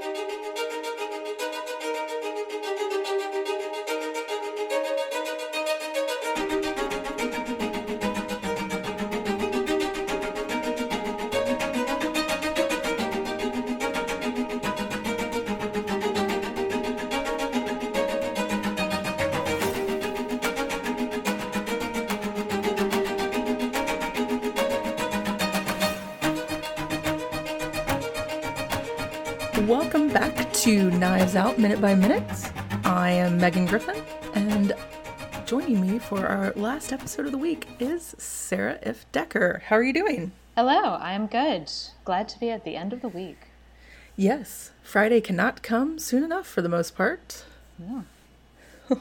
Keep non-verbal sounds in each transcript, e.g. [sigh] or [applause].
Welcome to Knives Out Minute by Minute. I am Megan Griffin, and joining me for our last episode of the week is Sarah Ifft Decker. How are you doing? Hello, I am good. Glad to be at the end of the week. Yes, Friday cannot come soon enough for the most part. Yeah. [laughs]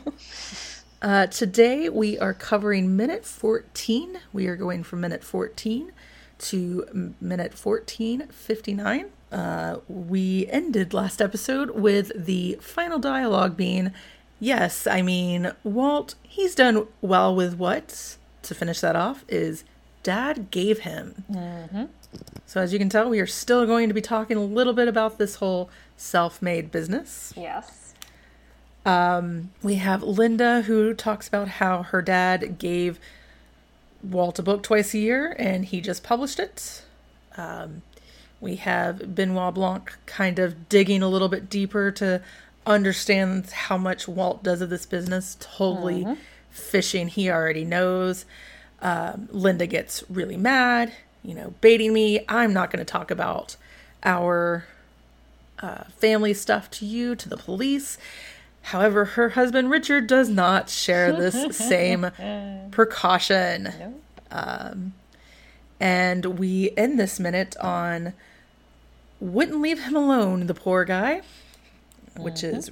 Uh, today we are covering minute 14. We are going from minute 14 to minute 1459. Uh, we ended last episode with the final dialogue being yes, I mean, Walt, he's done well with what, to finish that off, is dad gave him. So, as you can tell, we are still going to be talking a little bit about this whole self made business. Yes. We have Linda who talks about how her dad gave Walt a book twice a year and he just published it. Um, we have Benoit Blanc kind of digging a little bit deeper to understand how much Walt does of this business, totally fishing he already knows. Um, Linda gets really mad, you know, baiting me. I'm not going to talk about our uh, family stuff to you, to the police. However, her husband Richard does not share this [laughs] same precaution. Um, and we end this minute on wouldn't leave him alone, the poor guy, which is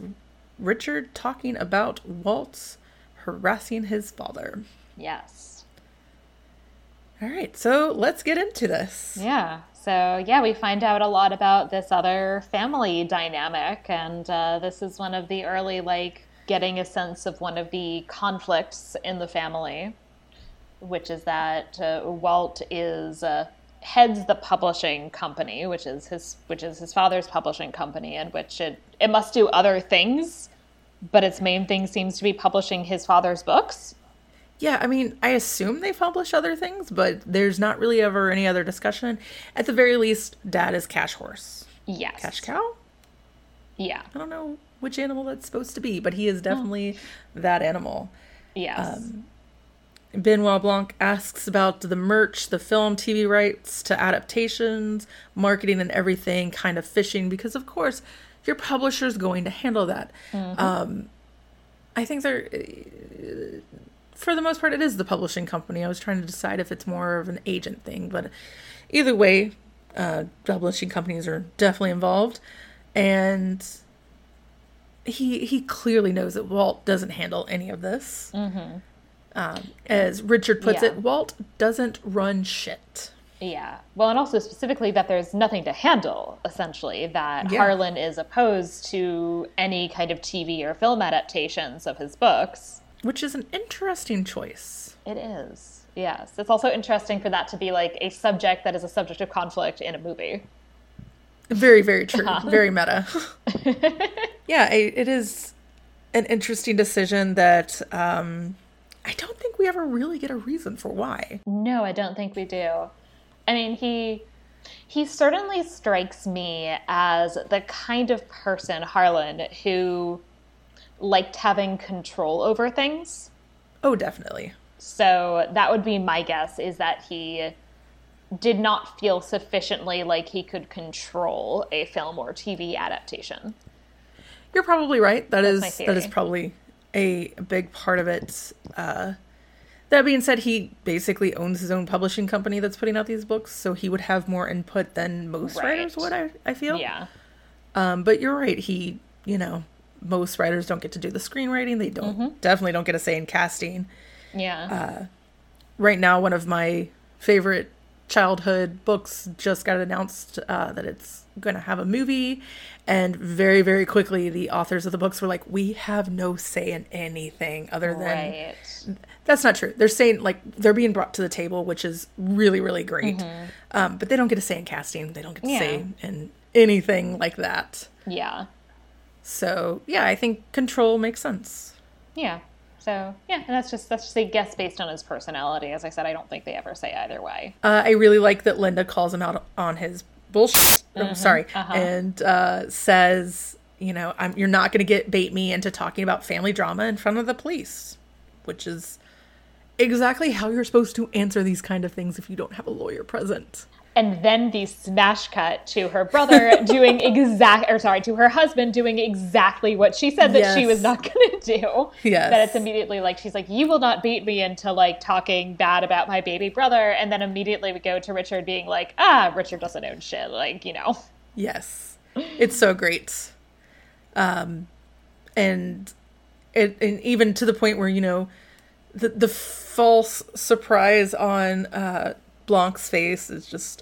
Richard talking about Walt's harassing his father. Yes. All right, so let's get into this. Yeah. So, yeah, we find out a lot about this other family dynamic. And uh, this is one of the early, like, getting a sense of one of the conflicts in the family, which is that uh, Walt is. Uh, heads the publishing company which is his which is his father's publishing company and which it it must do other things but its main thing seems to be publishing his father's books Yeah, I mean, I assume they publish other things, but there's not really ever any other discussion. At the very least, dad is cash horse. yes Cash cow? yeah I don't know which animal that's supposed to be, but he is hmm. definitely that animal. yes um, Benoit Blanc asks about the merch, the film, TV rights to adaptations, marketing, and everything, kind of fishing, because of course, your publisher's going to handle that. Um, I think they're, for the most part, it is the publishing company. I was trying to decide if it's more of an agent thing, but either way, uh, publishing companies are definitely involved, and he he clearly knows that Walt doesn't handle any of this. Um, as Richard puts Yeah. it, Walt doesn't run shit. Yeah. Well, and also specifically that there's nothing to handle, essentially, that Yeah. Harlan is opposed to any kind of TV or film adaptations of his books. Which is an interesting choice. It is. Yes. It's also interesting for that to be like a subject that is a subject of conflict in a movie. Very, very true. [laughs] Very meta. [laughs] yeah, it is an interesting decision that um, I don't think we ever really get a reason for why. No, I don't think we do. I mean, he he certainly strikes me as the kind of person, Harlan, who liked having control over things. Oh, definitely. So that would be my guess is that he did not feel sufficiently like he could control a film or TV adaptation. You're probably right. That is my that is probably a big part of it. Uh, that being said, he basically owns his own publishing company that's putting out these books, so he would have more input than most writers would. I, I feel. Yeah. Um, but you're right. He, you know, most writers don't get to do the screenwriting. They don't Mm-hmm. definitely don't get a say in casting. Yeah. Uh, Right now, one of my favorite childhood books just got announced uh, that it's going to have a movie, and very very quickly the authors of the books were like, "We have no say in anything other than." right. That's not true. They're saying like they're being brought to the table, which is really really great. Um, but they don't get a say in casting. They don't get to say Mm-hmm. In anything like that. Yeah. So yeah, I think control makes sense. Yeah. So yeah, and that's just that's just a guess based on his personality. As I said, I don't think they ever say either way. Uh, I really like that Linda calls him out on his bullshit. Oh, sorry, uh-huh. and uh, says, you know, I'm, you're not going to get bait me into talking about family drama in front of the police, which is exactly how you're supposed to answer these kind of things if you don't have a lawyer present. And then the smash cut to her brother [laughs] doing exact, or sorry, to her husband doing exactly what she said that she was not [laughs] going to do. Yes. That it's immediately like she's like, "You will not beat me into like talking bad about my baby brother," and then immediately we go to Richard being like, "Ah, Richard doesn't own shit," like you know. Yes, it's so great, um, and it and even to the point where you know the the false surprise on uh, Blanc's face is just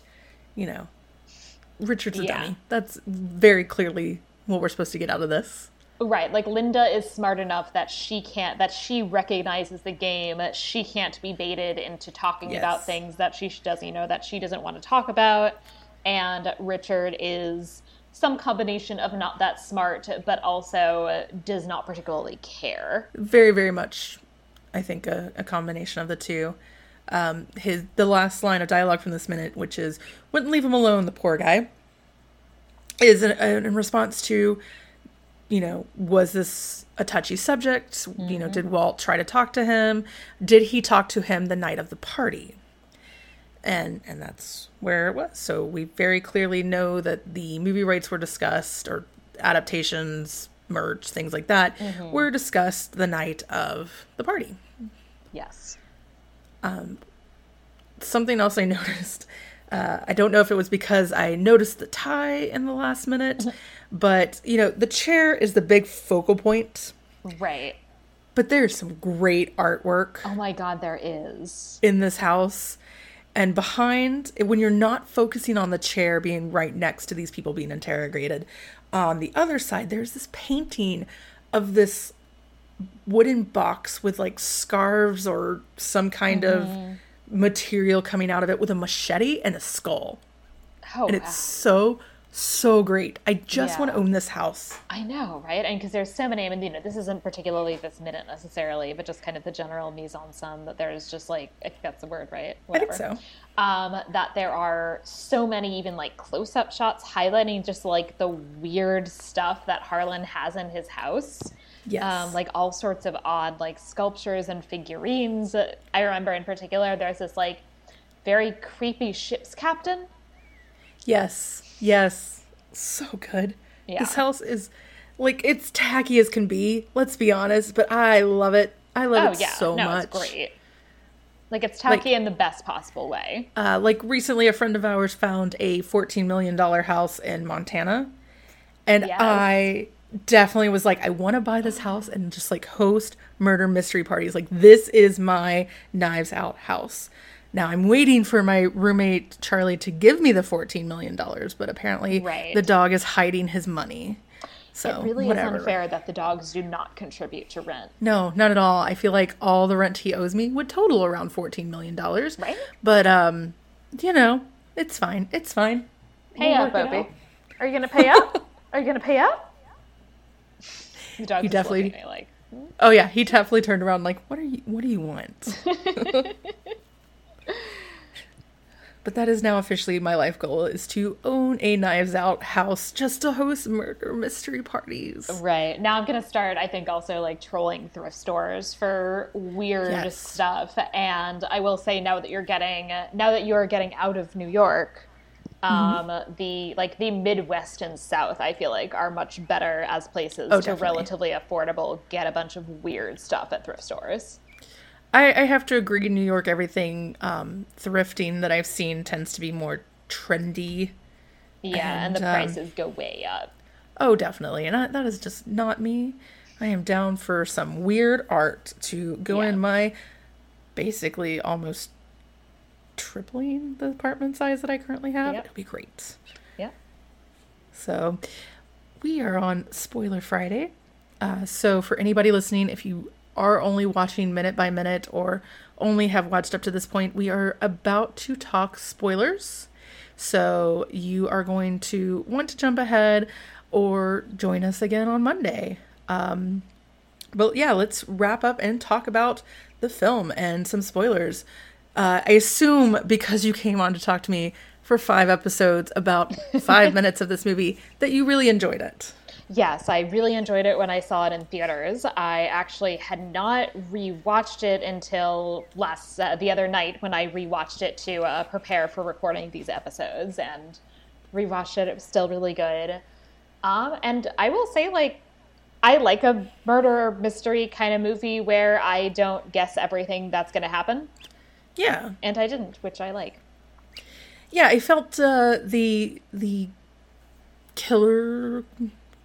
you know Richard's a Yeah. dummy. That's very clearly what we're supposed to get out of this. Right, like Linda is smart enough that she can't that she recognizes the game. She can't be baited into talking Yes. about things that she doesn't you know that she doesn't want to talk about. And Richard is some combination of not that smart, but also does not particularly care. Very very much, I think a, a combination of the two. Um, his the last line of dialogue from this minute, which is "wouldn't leave him alone," the poor guy, is in, in response to you know, was this a touchy subject? You know, did Walt try to talk to him? Did he talk to him the night of the party? And and that's where it was. So we very clearly know that the movie rights were discussed or adaptations, merch, things like that were discussed the night of the party. Yes. Something else I [laughs] noticed. Uh, I don't know if it was because I noticed the tie in the last minute, but you know, the chair is the big focal point. Right. But there's some great artwork Oh my god, there is. in this house. And behind, when you're not focusing on the chair being right next to these people being interrogated, on the other side, there's this painting of this wooden box with like scarves or some kind of material coming out of it with a machete and a skull. Oh, And it's so, so great. I just want to own this house. I know, right? And because there's so many, I mean, you know, this isn't particularly this minute necessarily, but just kind of the general mise en scène that there's just like, I think that's the word, right? I think so. Um, that there are so many, even like close up shots highlighting just like the weird stuff that Harlan has in his house. Yes. Um, like all sorts of odd like sculptures and figurines. I remember in particular, there's this like very creepy ship's captain. Yes. Yes. So good. Yeah. This house is like it's tacky as can be, let's be honest, but I love it. I love Oh it yeah, so no, much. it's great. Like it's tacky in the best possible way. Uh, like recently a friend of ours found a 14 million dollar house in Montana. And Yes. I definitely was like I want to buy this house and just like host murder mystery parties. Like this is my knives out house. Now I'm waiting for my roommate Charlie to give me the 14 million dollars, but apparently Right. the dog is hiding his money. So It really whatever. is unfair that the dogs do not contribute to rent. No, not at all. I feel like all the rent he owes me would total around fourteen million dollars. Right. But um, you know, it's fine. It's fine. Pay We'll up, Opie. Are you gonna pay up? [laughs] Are you gonna pay up? The [laughs] dog He definitely- me like Oh yeah, he definitely turned around like, "What are you? What do you want?" [laughs] but that is now officially my life goal: is to own a Knives Out house just to host murder mystery parties. Right. Now I'm going to start, I think, also like trolling thrift stores for weird Yes. stuff. And I will say now that you're getting, now that you're getting out of New York, Mm-hmm. um, the like the Midwest and South, I feel like are much better as places Oh, to definitely. relatively affordable get a bunch of weird stuff at thrift stores. I, I have to agree. In New York, everything um, thrifting that I've seen tends to be more trendy. Yeah, and, And, the um, prices go way up. Oh, definitely. And I, that is just not me. I am down for some weird art to go Yeah. in my basically almost tripling the apartment size that I currently have. Yep. It'll be great. Yeah. So we are on Spoiler Friday. Uh, so for anybody listening, if you are only watching minute by minute or only have watched up to this point, we are about to talk spoilers So you are going to want to jump ahead or join us again on Monday. Um, but yeah, let's wrap up and talk about the film and some spoilers. Uh, I assume because you came on to talk to me for five episodes about five [laughs] minutes of this movie that you really enjoyed it. Yes, I really enjoyed it when I saw it in theaters. I actually had not rewatched it until last uh, the other night when I rewatched it to uh, prepare for recording these episodes and rewatched it. It was still really good. Um, and I will say, like, I like a murder mystery kind of movie where I don't guess everything that's going to happen. Yeah, and I didn't, which I like. Yeah, I felt uh, the the killer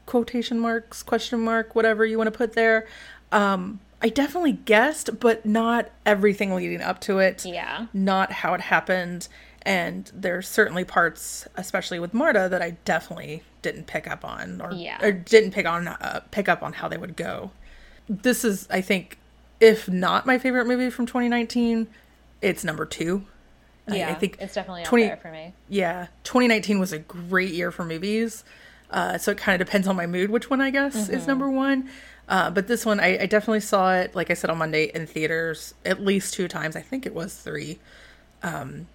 quotation marks, question mark, whatever you want to put there. Um, I definitely guessed, but not everything leading up to it. Yeah. Not how it happened. And there's certainly parts, especially with Marta, that I definitely didn't pick up on, or, yeah. or didn't pick on uh, pick up on how they would go. This is, I think, if not my favorite movie from 2019, it's number two. Yeah, I, I think it's definitely 20, up there for me. Yeah, 2019 was a great year for movies. Uh, so it kind of depends on my mood which one I guess mm-hmm. is number one. Uh, but this one, I, I, definitely saw it, like I said, on Monday in theaters at least two times. I think it was three. Um,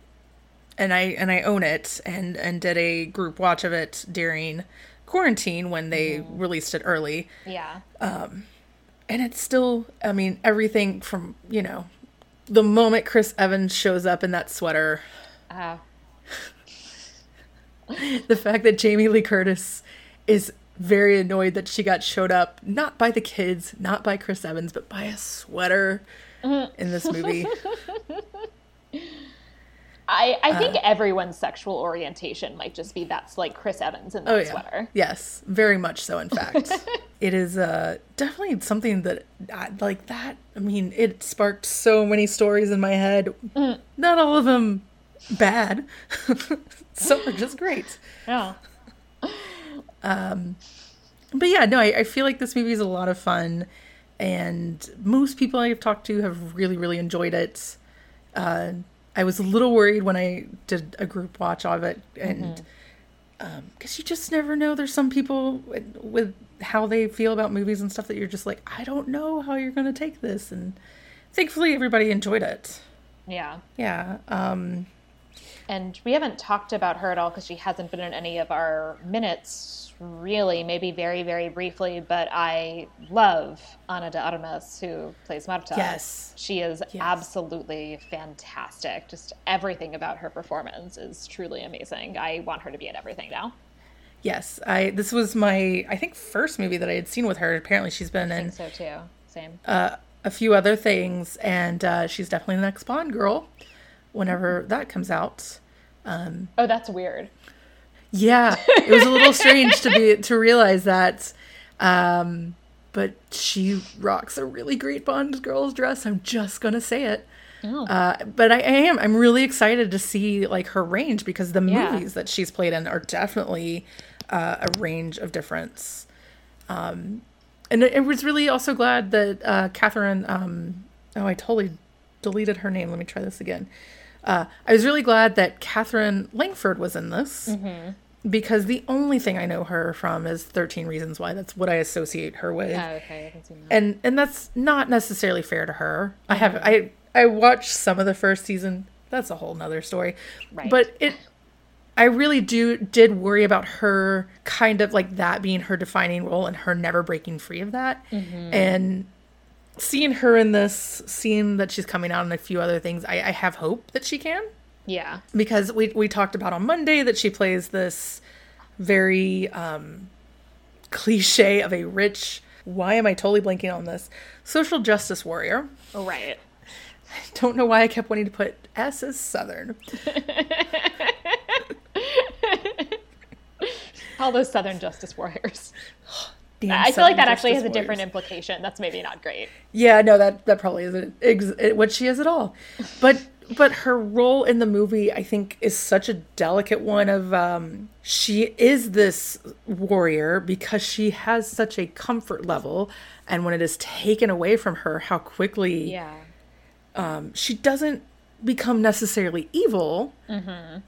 and I and I own it and and did a group watch of it during quarantine when they mm. released it early. Yeah. Um, and it's still, I mean, everything from you know, the moment Chris Evans shows up in that sweater. Uh. [laughs] the fact that Jamie Lee Curtis is very annoyed that she got showed up not by the kids, not by Chris Evans, but by a sweater mm-hmm. in this movie. [laughs] I, I think uh, everyone's sexual orientation might just be that's like Chris Evans in that oh, yeah. sweater. Yes, very much so. In fact, [laughs] it is uh, definitely something that like that. I mean, it sparked so many stories in my head. Mm. Not all of them bad. [laughs] Some are just great. Yeah. [laughs] Um, but yeah, no, I, I feel like this movie is a lot of fun, and most people I've talked to have really, really enjoyed it. Uh, I was a little worried when I did a group watch of it, and because mm-hmm. um, you just never know. There's some people with, with how they feel about movies and stuff that you're just like, I don't know how you're going to take this, and thankfully everybody enjoyed it. Yeah. Yeah. Um, and we haven't talked about her at all because she hasn't been in any of our minutes, really, maybe very, very briefly. But I love Ana de Armas, who plays Marta. Yes. She is yes. absolutely fantastic. Just everything about her performance is truly amazing. I want her to be in everything now. Yes, I. This was my, I think, first movie that I had seen with her. Apparently, she's been in. so too. Same. Uh, a few other things, and uh, she's definitely the next Bond girl whenever that comes out. Um, oh, that's weird. Yeah, it was a little strange to be to realize that. Um, but she rocks a really great Bond girl's dress. I'm just gonna say it. Oh. Uh, but I, I, am. I'm really excited to see like her range because the yeah. movies that she's played in are definitely uh, a range of difference. Um, and it, it, was really also glad that uh, Katherine. Um, oh, I totally deleted her name. Let me try this again. Uh, I was really glad that Katherine Langford was in this mm-hmm. because the only thing I know her from is Thirteen Reasons Why. That's what I associate her with. Oh, okay, I can see that. And and that's not necessarily fair to her. Mm-hmm. I have I I watched some of the first season. That's a whole nother story. Right. But it I really do did worry about her kind of like that being her defining role and her never breaking free of that. Mm-hmm. And seeing her in this, seeing that she's coming out in a few other things, I, I have hope that she can. Yeah. Because we we talked about on Monday that she plays this very um cliche of a rich why am I totally blanking on this? Social justice warrior. Oh right. I don't know why I kept wanting to put S as Southern. [laughs] All those Southern justice warriors. [laughs] I feel like that actually has a different implication. That's maybe not great. Yeah, no, that that probably isn't ex- what she is at all. But but her role in the movie, I think, is such a delicate one. Of um, she is this warrior because she has such a comfort level, and when it is taken away from her, how quickly yeah, um, she doesn't become necessarily evil. Mm-hmm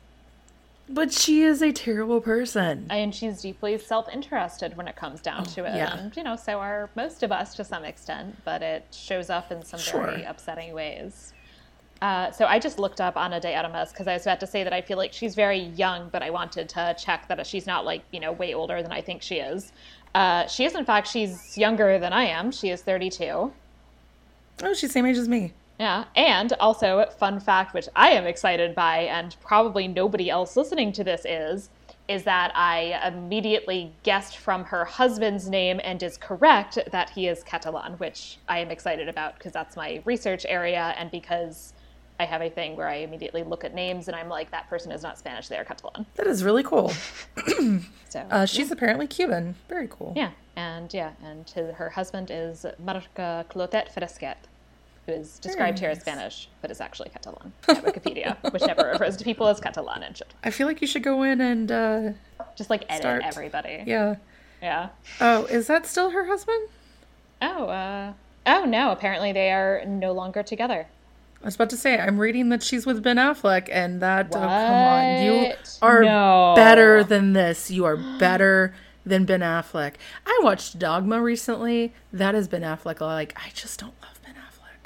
But she is a terrible person. And she's deeply self interested when it comes down to it. Oh, yeah. And, you know, so are most of us to some extent, but it shows up in some very upsetting ways. Uh, so I just looked up Ana de Armas because I was about to say that I feel like she's very young, but I wanted to check that she's not like, you know, way older than I think she is. Uh, she is, in fact, she's younger than I am. She is 32. Oh, she's same age as me. Yeah, and also fun fact, which I am excited by, and probably nobody else listening to this is, is that I immediately guessed from her husband's name and is correct that he is Catalan, which I am excited about because that's my research area and because I have a thing where I immediately look at names and I'm like, that person is not Spanish, they are Catalan. That is really cool. [coughs] So Uh, she's apparently Cuban. Very cool. yeah, and yeah, and his, her husband is Marca Clotet Fresquet, who is described here as. Spanish, but is actually Catalan at Wikipedia, [laughs] which never refers to people as Catalan and should. I feel like you should go in and, uh, Just like edit Start. everybody. yeah. Yeah. Oh, is that still her husband? Oh, uh, oh no, apparently they are no longer together. I was about to say, I'm reading that she's with Ben Affleck, and that, oh, come on. You are No. better than this. You are [gasps] better than Ben Affleck. I watched Dogma recently. That is Ben Affleck. Like, I just don't love.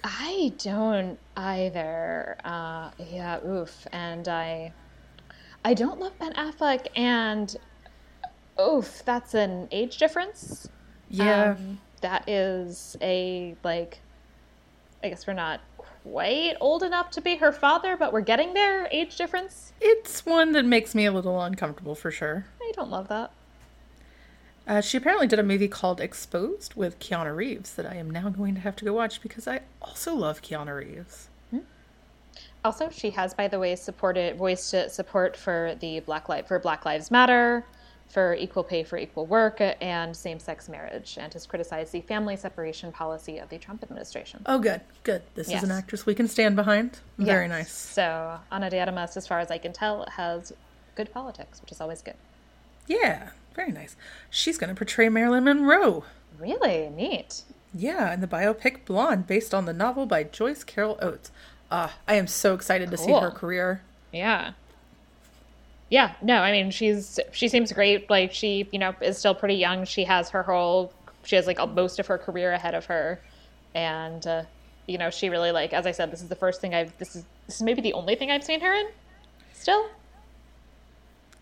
I don't either. Uh, yeah, oof. And I, I don't love Ben Affleck, and oof, that's an age difference. Yeah. Um, that is a like. I guess we're not quite old enough to be her father, but we're getting there. Age difference. it's one that makes me a little uncomfortable for sure. I don't love that. Uh, she apparently did a movie called Exposed with Keanu Reeves that I am now going to have to go watch because I also love Keanu Reeves. Also, she has, by the way, supported voiced support for the Black Lives for Black Lives Matter, for equal pay for equal work, and same-sex marriage, and has criticized the family separation policy of the Trump administration. Oh, good, good. This is an actress we can stand behind. Very Yes. nice. So Ana de Armas, as far as I can tell, has good politics, which is always good. Yeah, very nice. She's going to portray Marilyn Monroe. Really neat. Yeah, in the biopic Blonde, based on the novel by Joyce Carol Oates. Ah, I am so excited to see her career. Yeah. Yeah, no, I mean she's she seems great. Like she, you know, is still pretty young. She has her whole she has like a- most of her career ahead of her, and uh, you know she really like as I said, this is the first thing I've this is this is maybe the only thing I've seen her in. Still.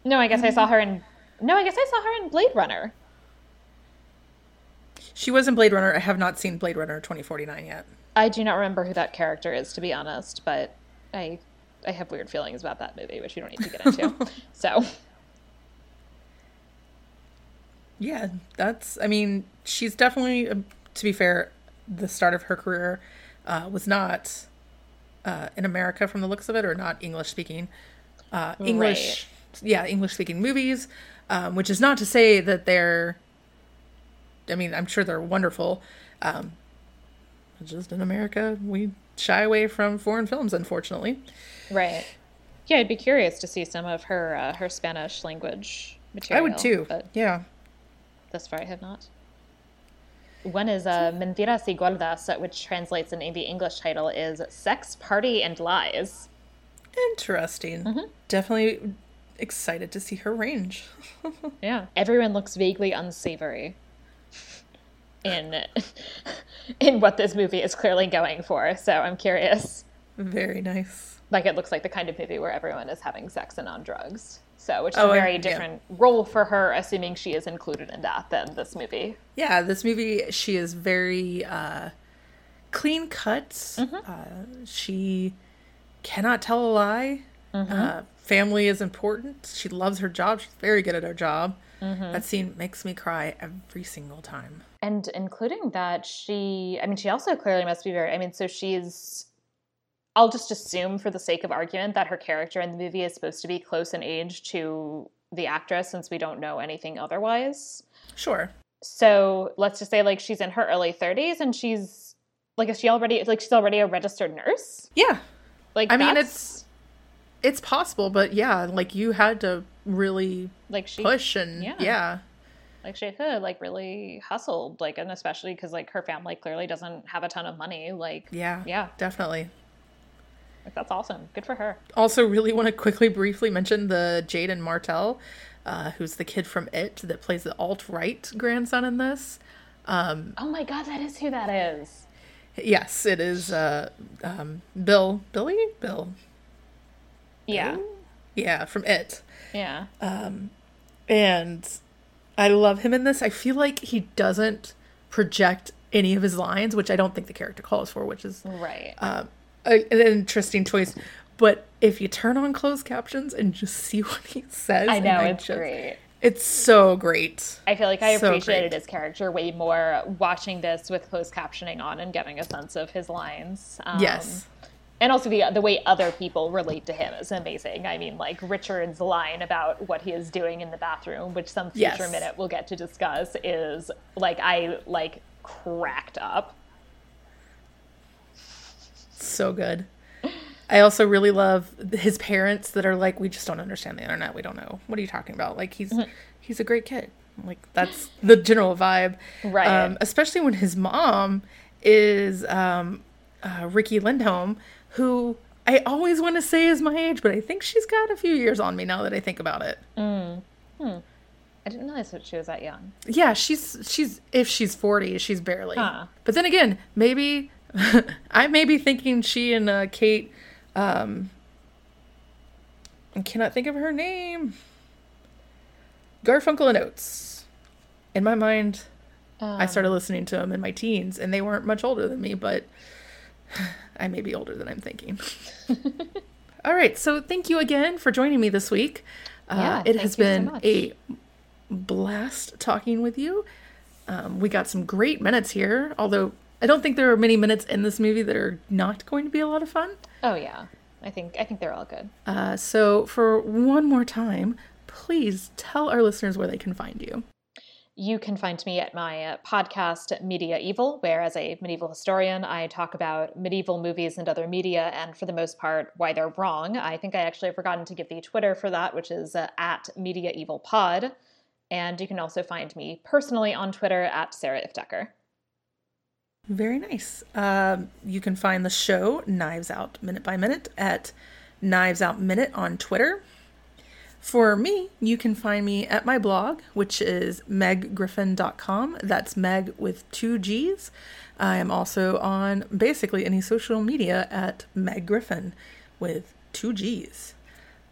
No, I guess I saw her in. No, I guess I saw her in Blade Runner. She was in Blade Runner. I have not seen Blade Runner 2049 yet. I do not remember who that character is, to be honest, but I I have weird feelings about that movie, which you don't need to get into. [laughs] so Yeah, that's. I mean, she's definitely. uh, To be fair, the start of her career uh, was not uh, in America, from the looks of it, or not English speaking. Uh, English, yeah, English speaking movies, um, which is not to say that they're. I mean, I'm sure they're wonderful. Um, just in America, we shy away from foreign films, unfortunately. Right. Yeah, I'd be curious to see some of her uh, her Spanish language material. I would too. but Yeah. thus far I have not. One is uh, Mentiras y Gordas, which translates in the English title is Sex, Party, and Lies. Interesting. Mm-hmm. Definitely excited to see her range. [laughs] Yeah. Everyone looks vaguely unsavory in [laughs] in what this movie is clearly going for. So I'm curious. Very nice. Like it looks like the kind of movie where everyone is having sex and on drugs. So, which is Oh, a and- very yeah. different role for her, assuming she is included in that than this movie. Yeah, this movie, she is very uh, clean cuts. Mm-hmm. Uh, she cannot tell a lie. Mm-hmm. Uh, family is important. She loves her job. She's very good at her job. Mm-hmm. That scene makes me cry every single time. And including that, she, I mean, she also clearly must be very, I mean, so she's, I'll just assume for the sake of argument that her character in the movie is supposed to be close in age to the actress since we don't know anything otherwise. Sure. So let's just say like she's in her early 30s and she's, like, is she already, like, she's already a registered nurse? Yeah, Like, I mean, that's- it's possible, but yeah, like you had to really like she push and yeah. yeah. like she could like really hustled like and especially because like her family clearly doesn't have a ton of money like Yeah. yeah Definitely. Like, that's awesome. Good for her. Also, really want to quickly, briefly mention the Jaeden Martell, uh, who's the kid from It that plays the alt right grandson in this. Um, oh my god, that is who that is. Yes, it is uh, um, Bill. Billy? Bill. Yeah. Yeah, from It. Yeah. Um, and I love him in this. I feel like he doesn't project any of his lines, which I don't think the character calls for, which is right. Um, a, an interesting choice. But if you turn on closed captions and just see [laughs] what he says, I know it's just, great. It's so great. I feel like I So appreciated great. his character way more watching this with closed captioning on and getting a sense of his lines. Um, yes. And also the the way other people relate to him is amazing. I mean, like Richard's line about what he is doing in the bathroom, which some future Yes. minute we'll get to discuss, is like I like cracked up. So good. I also really love his parents that are like, we just don't understand the internet. We don't know. What are you talking about? Like he's Mm-hmm. he's a great kid. Like that's the general vibe. Right. Um, especially when his mom is um, uh, Riki Lindhome, who I always want to say is my age, but I think she's got a few years on me now that I think about it. Hmm. I didn't realize that she was that young. Yeah, she's she's if she's 40, she's barely. Huh. But then again, maybe [laughs] I may be thinking she and uh, Kate um I cannot think of her name. Garfunkel and Oates. In my mind, I started listening to them in my teens and they weren't much older than me, but [sighs] I may be older than I'm thinking. [laughs] All right, so thank you again for joining me this week. Uh, Yeah, it has so been much. a blast talking with you. Um, we got some great minutes here, although I don't think there are many minutes in this movie that are not going to be a lot of fun. Oh yeah, I think I think they're all good. Uh, so, for one more time, please tell our listeners where they can find you. You can find me at my uh, podcast, Media Evil, where, as a medieval historian, I talk about medieval movies and other media, and for the most part, why they're wrong. I think I actually have forgotten to give the Twitter for that, which is uh, at Media Evil Pod. And you can also find me personally on Twitter at Sarah Ifdecker. Very nice. Um, you can find the show Knives Out Minute by Minute at Knives Out Minute on Twitter. For me, you can find me at my blog, which is meggriffin.com. That's Meg with two G's. I am also on basically any social media at Meg Griffin with two G's.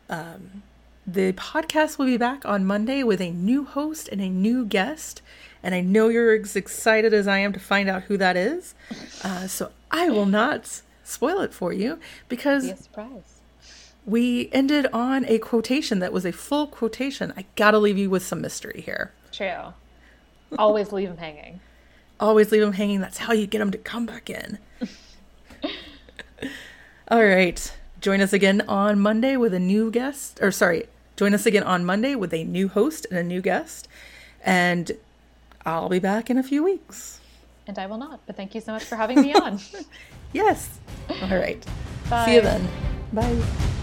Um, the podcast will be back on Monday with a new host and a new guest. And I know you're as excited as I am to find out who that is. Uh, so I will not spoil it for you because Be a surprise. We ended on a quotation that was a full quotation. I gotta leave you with some mystery here. True. Always leave them hanging. Always leave them hanging. That's how you get them to come back in. [laughs] All right. Join us again on Monday with a new guest. Or, sorry, join us again on Monday with a new host and a new guest. And I'll be back in a few weeks. And I will not, but thank you so much for having me on. [laughs] Yes. All right. Bye. See you then. Bye.